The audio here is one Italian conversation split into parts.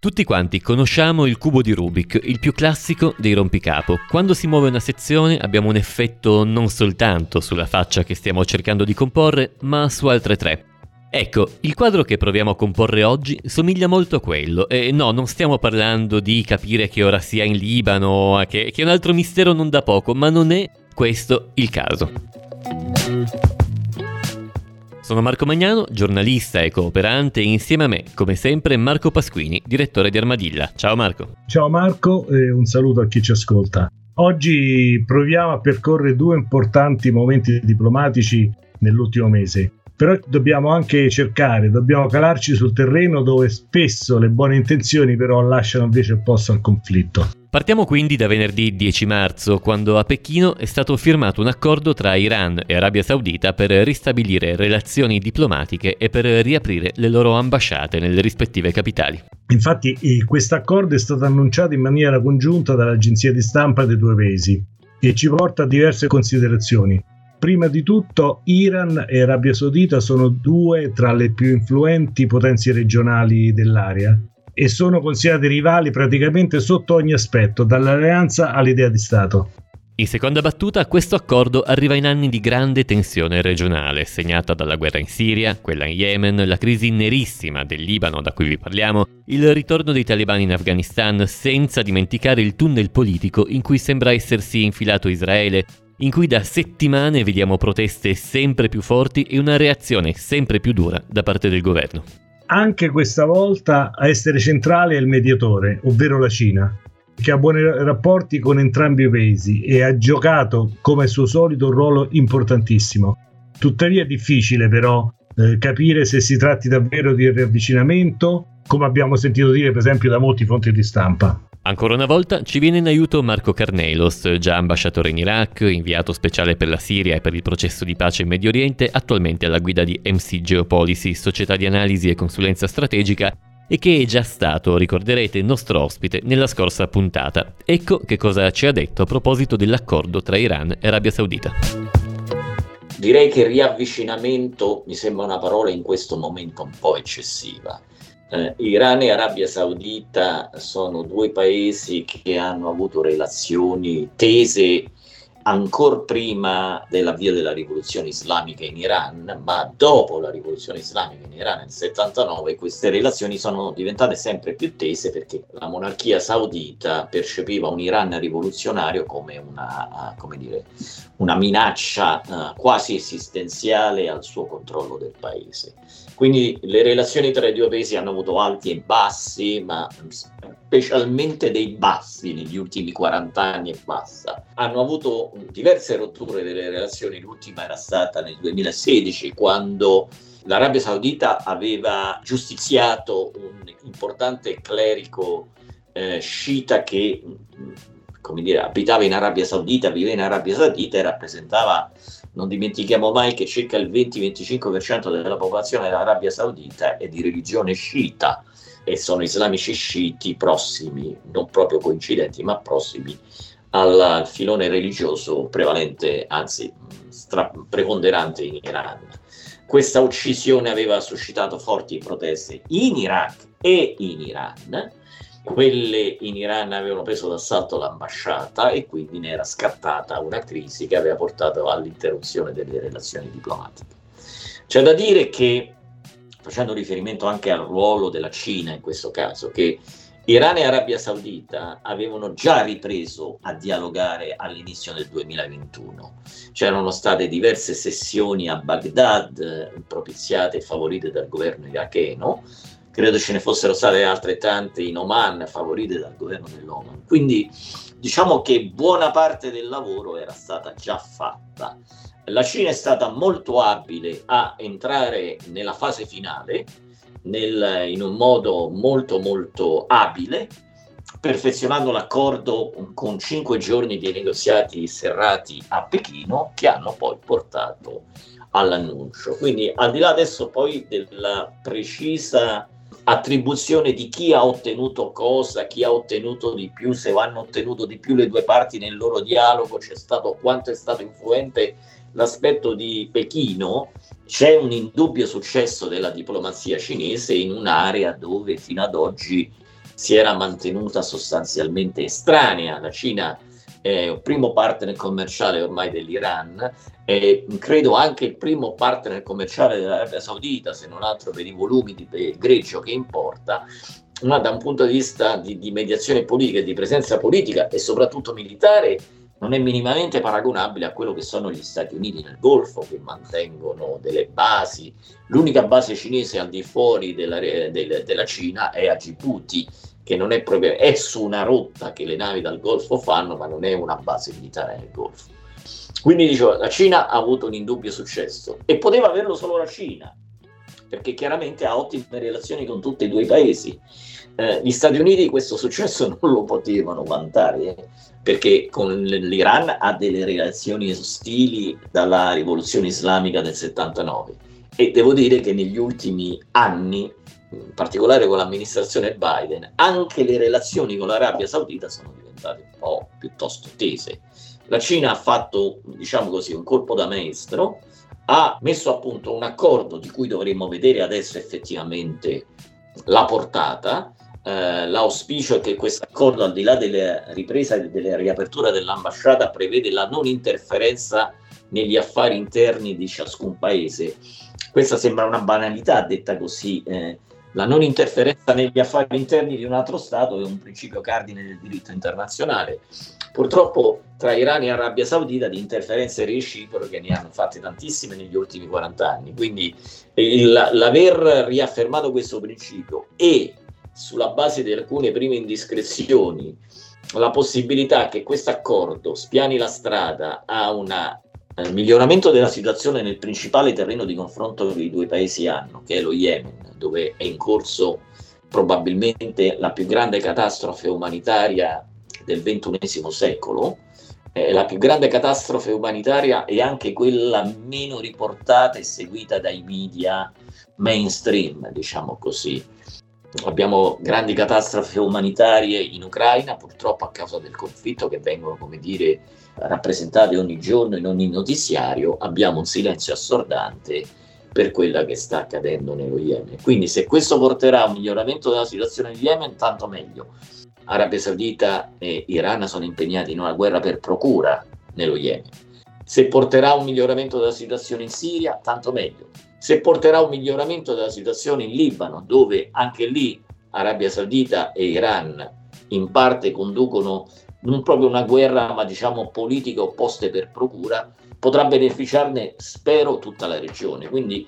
Tutti quanti conosciamo il cubo di Rubik, il più classico dei rompicapo. Quando si muove una sezione abbiamo un effetto non soltanto sulla faccia che stiamo cercando di comporre, ma su altre tre. Ecco, il quadro che proviamo a comporre oggi somiglia molto a quello, e no, non stiamo parlando di capire che ora sia in Libano, che, che è un altro mistero non da poco, ma non è questo il caso. Sono Marco Magnano, giornalista e cooperante, e insieme a me, come sempre, Marco Pasquini, direttore di Armadilla. Ciao Marco. Ciao Marco e un saluto a chi ci ascolta. Oggi proviamo a percorrere due importanti momenti diplomatici nell'ultimo mese. Però dobbiamo anche cercare, dobbiamo calarci sul terreno dove spesso le buone intenzioni però lasciano invece il posto al conflitto. Partiamo quindi da venerdì 10 marzo, quando a Pechino è stato firmato un accordo tra Iran e Arabia Saudita per ristabilire relazioni diplomatiche e per riaprire le loro ambasciate nelle rispettive capitali. Infatti questo accordo è stato annunciato in maniera congiunta dall'agenzia di stampa dei due paesi e ci porta a diverse considerazioni. Prima di tutto, Iran e Arabia Saudita sono due tra le più influenti potenze regionali dell'area e sono considerati rivali praticamente sotto ogni aspetto, dall'alleanza all'idea di Stato. In seconda battuta, questo accordo arriva in anni di grande tensione regionale, segnata dalla guerra in Siria, quella in Yemen, la crisi nerissima del Libano da cui vi parliamo, il ritorno dei talebani in Afghanistan, senza dimenticare il tunnel politico in cui sembra essersi infilato Israele, in cui da settimane vediamo proteste sempre più forti e una reazione sempre più dura da parte del governo anche questa volta a essere centrale è il mediatore, ovvero la Cina, che ha buoni rapporti con entrambi i paesi e ha giocato come suo solito un ruolo importantissimo. Tuttavia è difficile però eh, capire se si tratti davvero di riavvicinamento, come abbiamo sentito dire per esempio da molti fonti di stampa. Ancora una volta ci viene in aiuto Marco Carnelos, già ambasciatore in Iraq, inviato speciale per la Siria e per il processo di pace in Medio Oriente, attualmente alla guida di MC Geopolicy, società di analisi e consulenza strategica, e che è già stato, ricorderete, nostro ospite nella scorsa puntata. Ecco che cosa ci ha detto a proposito dell'accordo tra Iran e Arabia Saudita. Direi che riavvicinamento mi sembra una parola in questo momento un po' eccessiva eh, Iran e Arabia Saudita sono due paesi che hanno avuto relazioni tese ancora prima dell'avvio della rivoluzione islamica in Iran, ma dopo la rivoluzione islamica in Iran nel 79 queste relazioni sono diventate sempre più tese perché la monarchia saudita percepiva un Iran rivoluzionario come una, come dire, una minaccia uh, quasi esistenziale al suo controllo del paese. Quindi le relazioni tra i due paesi hanno avuto alti e bassi, ma specialmente dei bassi negli ultimi 40 anni e basta. Hanno avuto diverse rotture delle relazioni, l'ultima era stata nel 2016 quando l'Arabia Saudita aveva giustiziato un importante clerico eh, sciita che come dire, abitava in Arabia Saudita, viveva in Arabia Saudita e rappresentava, non dimentichiamo mai che circa il 20-25% della popolazione dell'Arabia Saudita è di religione sciita e sono islamici sciiti prossimi, non proprio coincidenti, ma prossimi al filone religioso prevalente, anzi stra- preponderante in Iran. Questa uccisione aveva suscitato forti proteste in Iraq e in Iran. Quelle in Iran avevano preso d'assalto l'ambasciata e quindi ne era scattata una crisi che aveva portato all'interruzione delle relazioni diplomatiche. C'è da dire che, facendo riferimento anche al ruolo della Cina in questo caso, che Iran e Arabia Saudita avevano già ripreso a dialogare all'inizio del 2021. C'erano state diverse sessioni a Baghdad propiziate e favorite dal governo iracheno, credo ce ne fossero state altrettante in Oman favorite dal governo dell'Oman. Quindi diciamo che buona parte del lavoro era stata già fatta. La Cina è stata molto abile a entrare nella fase finale nel, in un modo molto molto abile, perfezionando l'accordo con cinque giorni di negoziati serrati a Pechino che hanno poi portato all'annuncio. Quindi al di là adesso poi della precisa attribuzione di chi ha ottenuto cosa, chi ha ottenuto di più, se hanno ottenuto di più le due parti nel loro dialogo, c'è stato quanto è stato influente l'aspetto di Pechino, c'è un indubbio successo della diplomazia cinese in un'area dove fino ad oggi si era mantenuta sostanzialmente estranea. La Cina il primo partner commerciale ormai dell'Iran e credo anche il primo partner commerciale dell'Arabia Saudita, se non altro per i volumi di greggio che importa, ma da un punto di vista di, di mediazione politica, di presenza politica e soprattutto militare, non è minimamente paragonabile a quello che sono gli Stati Uniti nel Golfo, che mantengono delle basi. L'unica base cinese al di fuori della, del, della Cina è a Djibouti, che non è proprio, è su una rotta che le navi dal Golfo fanno, ma non è una base militare nel Golfo. Quindi dicevo, la Cina ha avuto un indubbio successo e poteva averlo solo la Cina, perché chiaramente ha ottime relazioni con tutti e due i paesi. Eh, gli Stati Uniti questo successo non lo potevano vantare, eh, perché con l'Iran ha delle relazioni ostili dalla rivoluzione islamica del 79 e devo dire che negli ultimi anni in particolare con l'amministrazione Biden, anche le relazioni con l'Arabia Saudita sono diventate un po' piuttosto tese. La Cina ha fatto, diciamo così, un colpo da maestro, ha messo a punto un accordo di cui dovremmo vedere adesso effettivamente la portata. Eh, l'auspicio è che questo accordo, al di là delle riprese e delle riaperture dell'ambasciata, prevede la non interferenza negli affari interni di ciascun paese. Questa sembra una banalità detta così, eh, la non interferenza negli affari interni di un altro Stato è un principio cardine del diritto internazionale. Purtroppo tra Iran e Arabia Saudita di interferenze reciproche ne hanno fatte tantissime negli ultimi 40 anni. Quindi il, l'aver riaffermato questo principio e sulla base di alcune prime indiscrezioni la possibilità che questo accordo spiani la strada a un eh, miglioramento della situazione nel principale terreno di confronto che i due paesi hanno, che è lo Yemen dove è in corso probabilmente la più grande catastrofe umanitaria del XXI secolo, eh, la più grande catastrofe umanitaria e anche quella meno riportata e seguita dai media mainstream, diciamo così. Abbiamo grandi catastrofi umanitarie in Ucraina, purtroppo a causa del conflitto che vengono, come dire, rappresentate ogni giorno in ogni notiziario. Abbiamo un silenzio assordante per quella che sta accadendo nello Yemen. Quindi se questo porterà a un miglioramento della situazione in Yemen, tanto meglio. Arabia Saudita e Iran sono impegnati in una guerra per procura nello Yemen. Se porterà un miglioramento della situazione in Siria, tanto meglio. Se porterà un miglioramento della situazione in Libano, dove anche lì Arabia Saudita e Iran in parte conducono non proprio una guerra, ma diciamo politiche opposte per procura, potrà beneficiarne, spero, tutta la regione. Quindi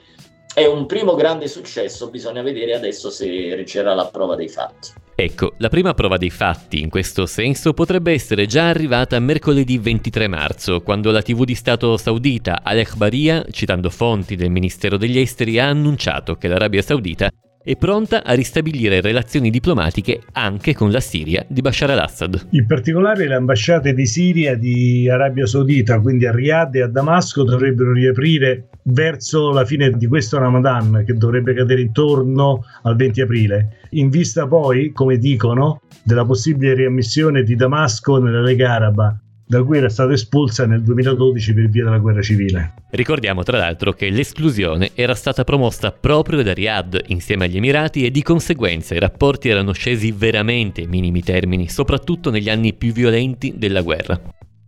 è un primo grande successo, bisogna vedere adesso se riceverà la prova dei fatti. Ecco, la prima prova dei fatti in questo senso potrebbe essere già arrivata mercoledì 23 marzo, quando la TV di Stato saudita Al-Akhbariyah, citando fonti del Ministero degli Esteri, ha annunciato che l'Arabia Saudita è pronta a ristabilire relazioni diplomatiche anche con la Siria di Bashar al-Assad. In particolare le ambasciate di Siria, di Arabia Saudita, quindi a Riyadh e a Damasco, dovrebbero riaprire verso la fine di questo Ramadan, che dovrebbe cadere intorno al 20 aprile, in vista poi, come dicono, della possibile riammissione di Damasco nella Lega Araba da cui era stata espulsa nel 2012 per via della guerra civile. Ricordiamo tra l'altro che l'esclusione era stata promossa proprio da Riyadh insieme agli Emirati e di conseguenza i rapporti erano scesi veramente ai minimi termini, soprattutto negli anni più violenti della guerra.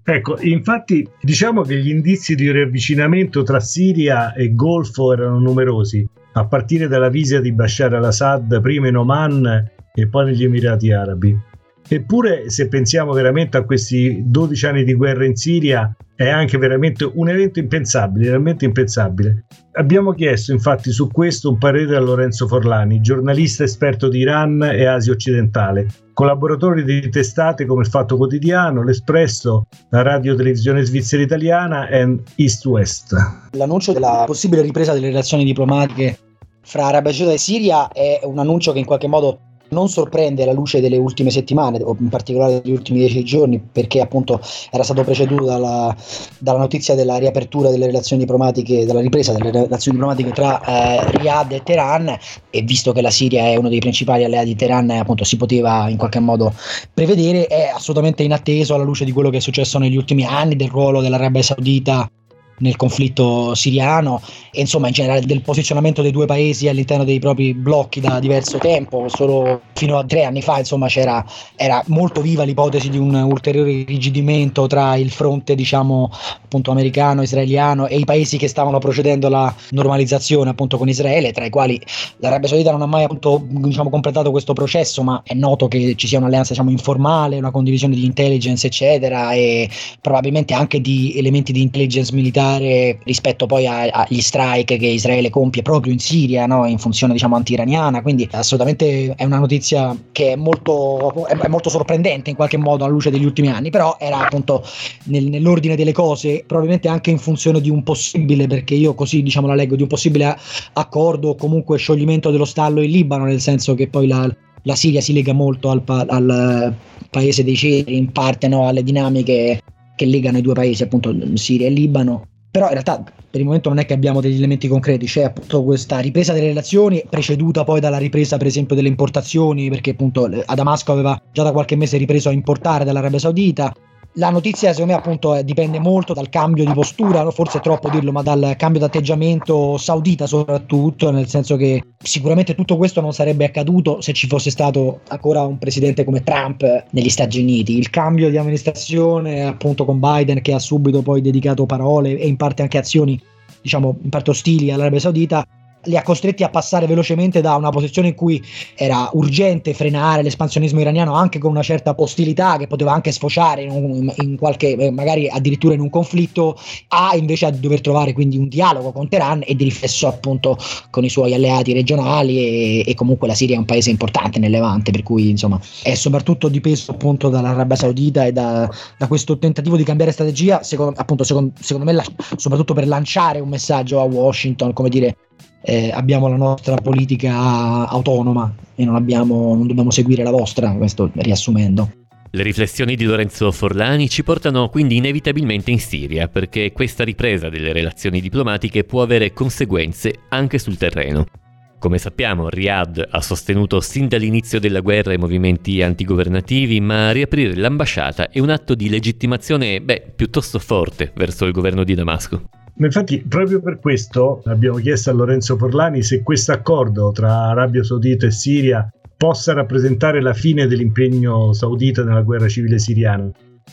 Ecco, infatti diciamo che gli indizi di riavvicinamento tra Siria e Golfo erano numerosi, a partire dalla visita di Bashar al-Assad prima in Oman e poi negli Emirati Arabi. Eppure, se pensiamo veramente a questi 12 anni di guerra in Siria, è anche veramente un evento impensabile, realmente impensabile. Abbiamo chiesto infatti su questo un parere a Lorenzo Forlani, giornalista esperto di Iran e Asia occidentale, collaboratore di testate come il Fatto Quotidiano, l'Espresso, la radio televisione svizzera italiana e East West. L'annuncio della possibile ripresa delle relazioni diplomatiche fra Arabia Saudita e Siria è un annuncio che in qualche modo non sorprende alla luce delle ultime settimane, o in particolare degli ultimi dieci giorni, perché appunto era stato preceduto dalla, dalla notizia della riapertura delle relazioni diplomatiche, della ripresa delle relazioni diplomatiche tra eh, Riyadh e Teheran, e visto che la Siria è uno dei principali alleati di Teheran, appunto si poteva in qualche modo prevedere, è assolutamente inatteso alla luce di quello che è successo negli ultimi anni, del ruolo dell'Arabia Saudita nel conflitto siriano e insomma in generale del posizionamento dei due paesi all'interno dei propri blocchi da diverso tempo. Solo fino a tre anni fa insomma c'era era molto viva l'ipotesi di un ulteriore irrigidimento tra il fronte diciamo appunto americano, israeliano e i paesi che stavano procedendo alla normalizzazione appunto con Israele, tra i quali l'Arabia Saudita non ha mai appunto diciamo completato questo processo, ma è noto che ci sia un'alleanza diciamo informale, una condivisione di intelligence eccetera e probabilmente anche di elementi di intelligence militare militare rispetto poi agli strike che Israele compie proprio in Siria, no? in funzione diciamo anti-iraniana, quindi assolutamente è una notizia che è molto, è molto sorprendente in qualche modo alla luce degli ultimi anni, però era appunto nel, nell'ordine delle cose, probabilmente anche in funzione di un possibile, perché io così diciamo la leggo, di un possibile accordo o comunque scioglimento dello stallo in Libano, nel senso che poi la, la Siria si lega molto al, al paese dei ceri, in parte no, alle dinamiche che legano i due paesi, appunto Siria e Libano, però in realtà per il momento non è che abbiamo degli elementi concreti, c'è appunto questa ripresa delle relazioni preceduta poi dalla ripresa per esempio delle importazioni, perché appunto a Damasco aveva già da qualche mese ripreso a importare dall'Arabia Saudita, la notizia secondo me appunto dipende molto dal cambio di postura, forse è troppo dirlo, ma dal cambio di atteggiamento saudita soprattutto, nel senso che sicuramente tutto questo non sarebbe accaduto se ci fosse stato ancora un presidente come Trump negli Stati Uniti. Il cambio di amministrazione appunto con Biden che ha subito poi dedicato parole e in parte anche azioni diciamo in parte ostili all'Arabia Saudita li ha costretti a passare velocemente da una posizione in cui era urgente frenare l'espansionismo iraniano anche con una certa ostilità che poteva anche sfociare in, un, in qualche, eh, magari addirittura in un conflitto, a invece a dover trovare quindi un dialogo con Teheran e di riflesso appunto con i suoi alleati regionali e, e comunque la Siria è un paese importante nel Levante, per cui insomma è soprattutto dipeso appunto dall'Arabia Saudita e da, da questo tentativo di cambiare strategia, secondo, appunto secondo, secondo me la, soprattutto per lanciare un messaggio a Washington, come dire eh, abbiamo la nostra politica autonoma e non, abbiamo, non dobbiamo seguire la vostra, questo riassumendo. Le riflessioni di Lorenzo Forlani ci portano quindi inevitabilmente in Siria, perché questa ripresa delle relazioni diplomatiche può avere conseguenze anche sul terreno. Come sappiamo, Riyadh ha sostenuto sin dall'inizio della guerra i movimenti antigovernativi, ma riaprire l'ambasciata è un atto di legittimazione, beh, piuttosto forte verso il governo di Damasco. Ma infatti, proprio per questo abbiamo chiesto a Lorenzo Forlani se questo accordo tra Arabia Saudita e Siria possa rappresentare la fine dell'impegno saudita nella guerra civile siriana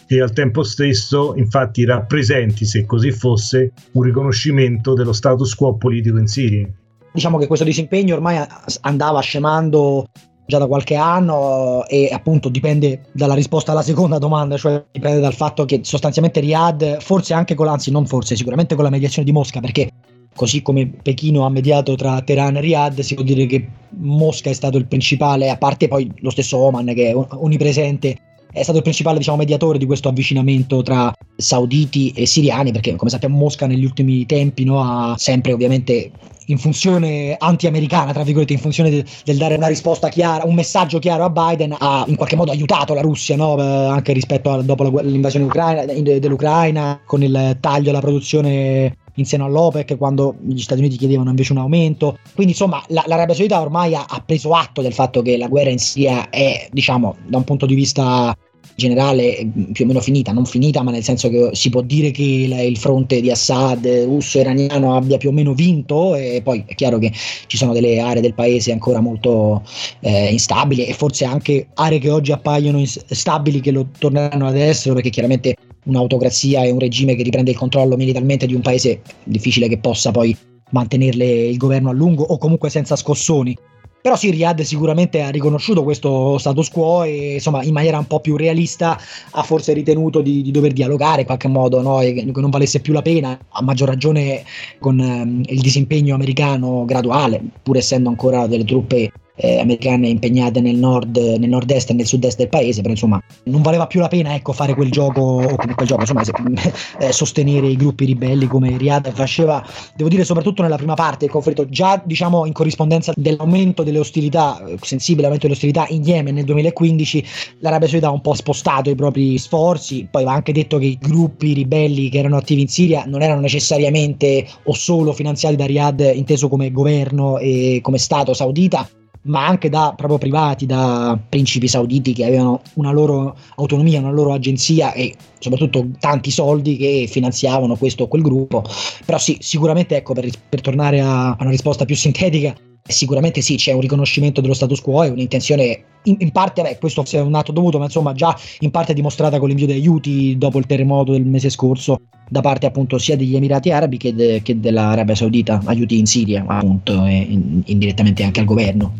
e al tempo stesso, infatti, rappresenti, se così fosse, un riconoscimento dello status quo politico in Siria. Diciamo che questo disimpegno ormai andava scemando già da qualche anno e appunto dipende dalla risposta alla seconda domanda, cioè dipende dal fatto che sostanzialmente Riyadh, forse anche con, anzi non forse, sicuramente con la mediazione di Mosca, perché così come Pechino ha mediato tra Teheran e Riyadh, si può dire che Mosca è stato il principale, a parte poi lo stesso Oman che è onnipresente, è stato il principale diciamo, mediatore di questo avvicinamento tra sauditi e siriani, perché come sappiamo Mosca negli ultimi tempi no, ha sempre ovviamente in funzione anti-americana, tra virgolette, in funzione de- del dare una risposta chiara, un messaggio chiaro a Biden, ha in qualche modo aiutato la Russia, no? eh, anche rispetto a dopo la, l'invasione Ucraina, de- dell'Ucraina, con il taglio alla produzione in seno all'OPEC quando gli Stati Uniti chiedevano invece un aumento. Quindi insomma la, l'Arabia Saudita ormai ha, ha, preso atto del fatto che la guerra in Siria è, diciamo, da un punto di vista generale più o meno finita, non finita, ma nel senso che si può dire che il, fronte di Assad russo-iraniano abbia più o meno vinto e poi è chiaro che ci sono delle aree del paese ancora molto eh, instabili e forse anche aree che oggi appaiono instabili che lo torneranno ad essere perché chiaramente un'autocrazia e un regime che riprende il controllo militarmente di un paese difficile che possa poi mantenerle il governo a lungo o comunque senza scossoni. Però sì, Riyadh sicuramente ha riconosciuto questo status quo e insomma in maniera un po' più realista ha forse ritenuto di, di dover dialogare in qualche modo, no? che non valesse più la pena, a maggior ragione con ehm, il disimpegno americano graduale, pur essendo ancora delle truppe eh, americane impegnate nel nord, nel nord-est e nel sud-est del paese, però insomma non valeva più la pena ecco, fare quel gioco, o quel gioco, insomma se, eh, sostenere i gruppi ribelli come Riyadh faceva, devo dire soprattutto nella prima parte del conflitto, già diciamo in corrispondenza dell'aumento delle ostilità, sensibile aumento delle ostilità in Yemen nel 2015, l'Arabia Saudita ha un po' spostato i propri sforzi, poi va anche detto che i gruppi ribelli che erano attivi in Siria non erano necessariamente o solo finanziati da Riyadh inteso come governo e come Stato saudita, ma anche da proprio privati, da principi sauditi che avevano una loro autonomia, una loro agenzia e soprattutto tanti soldi che finanziavano questo o quel gruppo. Però sì, sicuramente ecco, per, per tornare a una risposta più sintetica, Sicuramente sì, c'è un riconoscimento dello status quo e un'intenzione, in, in parte, beh, questo è un atto dovuto, ma insomma già in parte dimostrata con l'invio di aiuti dopo il terremoto del mese scorso da parte appunto sia degli Emirati Arabi che, de, che dell'Arabia Saudita, aiuti in Siria appunto e in, indirettamente anche al governo.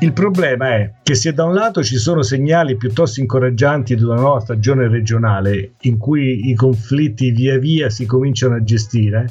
Il problema è che se da un lato ci sono segnali piuttosto incoraggianti di una nuova stagione regionale in cui i conflitti via via si cominciano a gestire,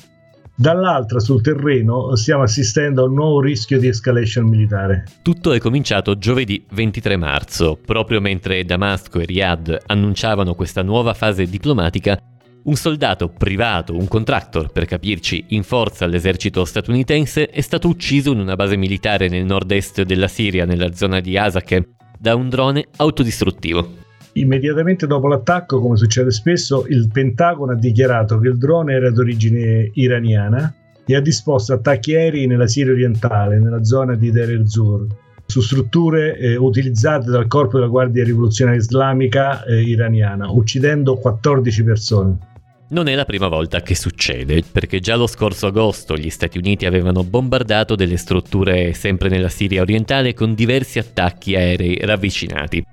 Dall'altra sul terreno stiamo assistendo a un nuovo rischio di escalation militare. Tutto è cominciato giovedì 23 marzo, proprio mentre Damasco e Riyadh annunciavano questa nuova fase diplomatica. Un soldato privato, un contractor per capirci, in forza all'esercito statunitense, è stato ucciso in una base militare nel nord-est della Siria, nella zona di Asake, da un drone autodistruttivo. Immediatamente dopo l'attacco, come succede spesso, il Pentagono ha dichiarato che il drone era d'origine iraniana e ha disposto attacchi aerei nella Siria orientale, nella zona di Deir el-Zur, su strutture eh, utilizzate dal corpo della Guardia Rivoluzionaria Islamica eh, iraniana, uccidendo 14 persone. Non è la prima volta che succede, perché già lo scorso agosto gli Stati Uniti avevano bombardato delle strutture sempre nella Siria orientale con diversi attacchi aerei ravvicinati.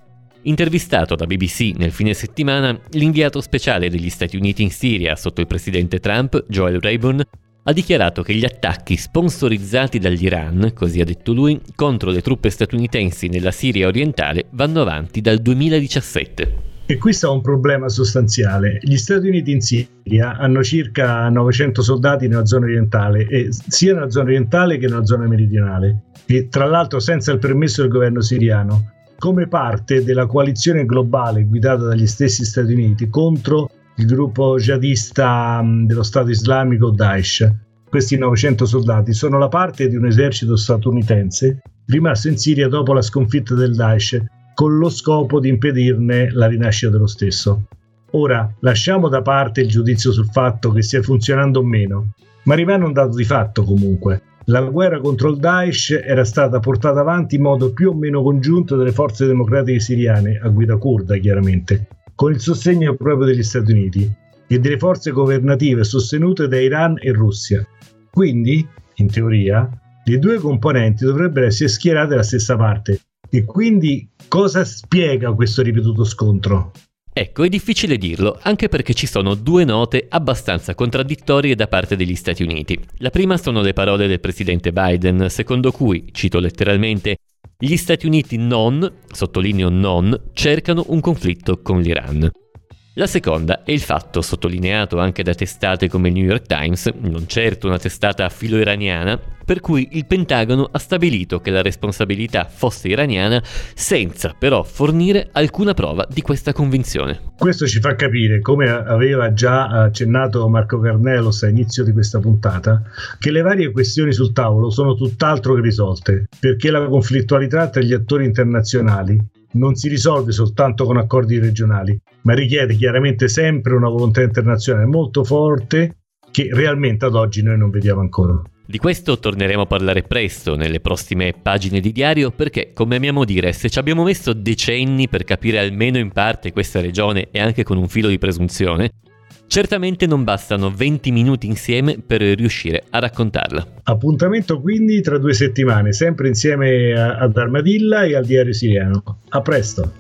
Intervistato da BBC nel fine settimana, l'inviato speciale degli Stati Uniti in Siria sotto il presidente Trump, Joel Rayburn, ha dichiarato che gli attacchi sponsorizzati dall'Iran, così ha detto lui, contro le truppe statunitensi nella Siria orientale vanno avanti dal 2017. E questo è un problema sostanziale. Gli Stati Uniti in Siria hanno circa 900 soldati nella zona orientale, sia nella zona orientale che nella zona meridionale, e tra l'altro senza il permesso del governo siriano come parte della coalizione globale guidata dagli stessi Stati Uniti contro il gruppo jihadista mm, dello Stato islamico Daesh. Questi 900 soldati sono la parte di un esercito statunitense rimasto in Siria dopo la sconfitta del Daesh con lo scopo di impedirne la rinascita dello stesso. Ora lasciamo da parte il giudizio sul fatto che stia funzionando o meno, ma rimane un dato di fatto comunque la guerra contro il Daesh era stata portata avanti in modo più o meno congiunto dalle forze democratiche siriane, a guida kurda chiaramente, con il sostegno proprio degli Stati Uniti e delle forze governative sostenute da Iran e Russia. Quindi, in teoria, le due componenti dovrebbero essere schierate dalla stessa parte. E quindi cosa spiega questo ripetuto scontro? Ecco, è difficile dirlo, anche perché ci sono due note abbastanza contraddittorie da parte degli Stati Uniti. La prima sono le parole del presidente Biden, secondo cui, cito letteralmente, gli Stati Uniti non, sottolineo non, cercano un conflitto con l'Iran. La seconda è il fatto, sottolineato anche da testate come il New York Times, non certo una testata filo-iraniana, per cui il Pentagono ha stabilito che la responsabilità fosse iraniana senza però fornire alcuna prova di questa convinzione. Questo ci fa capire, come aveva già accennato Marco Carnelos all'inizio di questa puntata, che le varie questioni sul tavolo sono tutt'altro che risolte, perché la conflittualità tra gli attori internazionali non si risolve soltanto con accordi regionali, ma richiede chiaramente sempre una volontà internazionale molto forte che realmente ad oggi noi non vediamo ancora. Di questo torneremo a parlare presto nelle prossime pagine di diario perché, come amiamo dire, se ci abbiamo messo decenni per capire almeno in parte questa regione e anche con un filo di presunzione, Certamente non bastano 20 minuti insieme per riuscire a raccontarla. Appuntamento quindi tra due settimane, sempre insieme ad Armadilla e al diario siriano. A presto!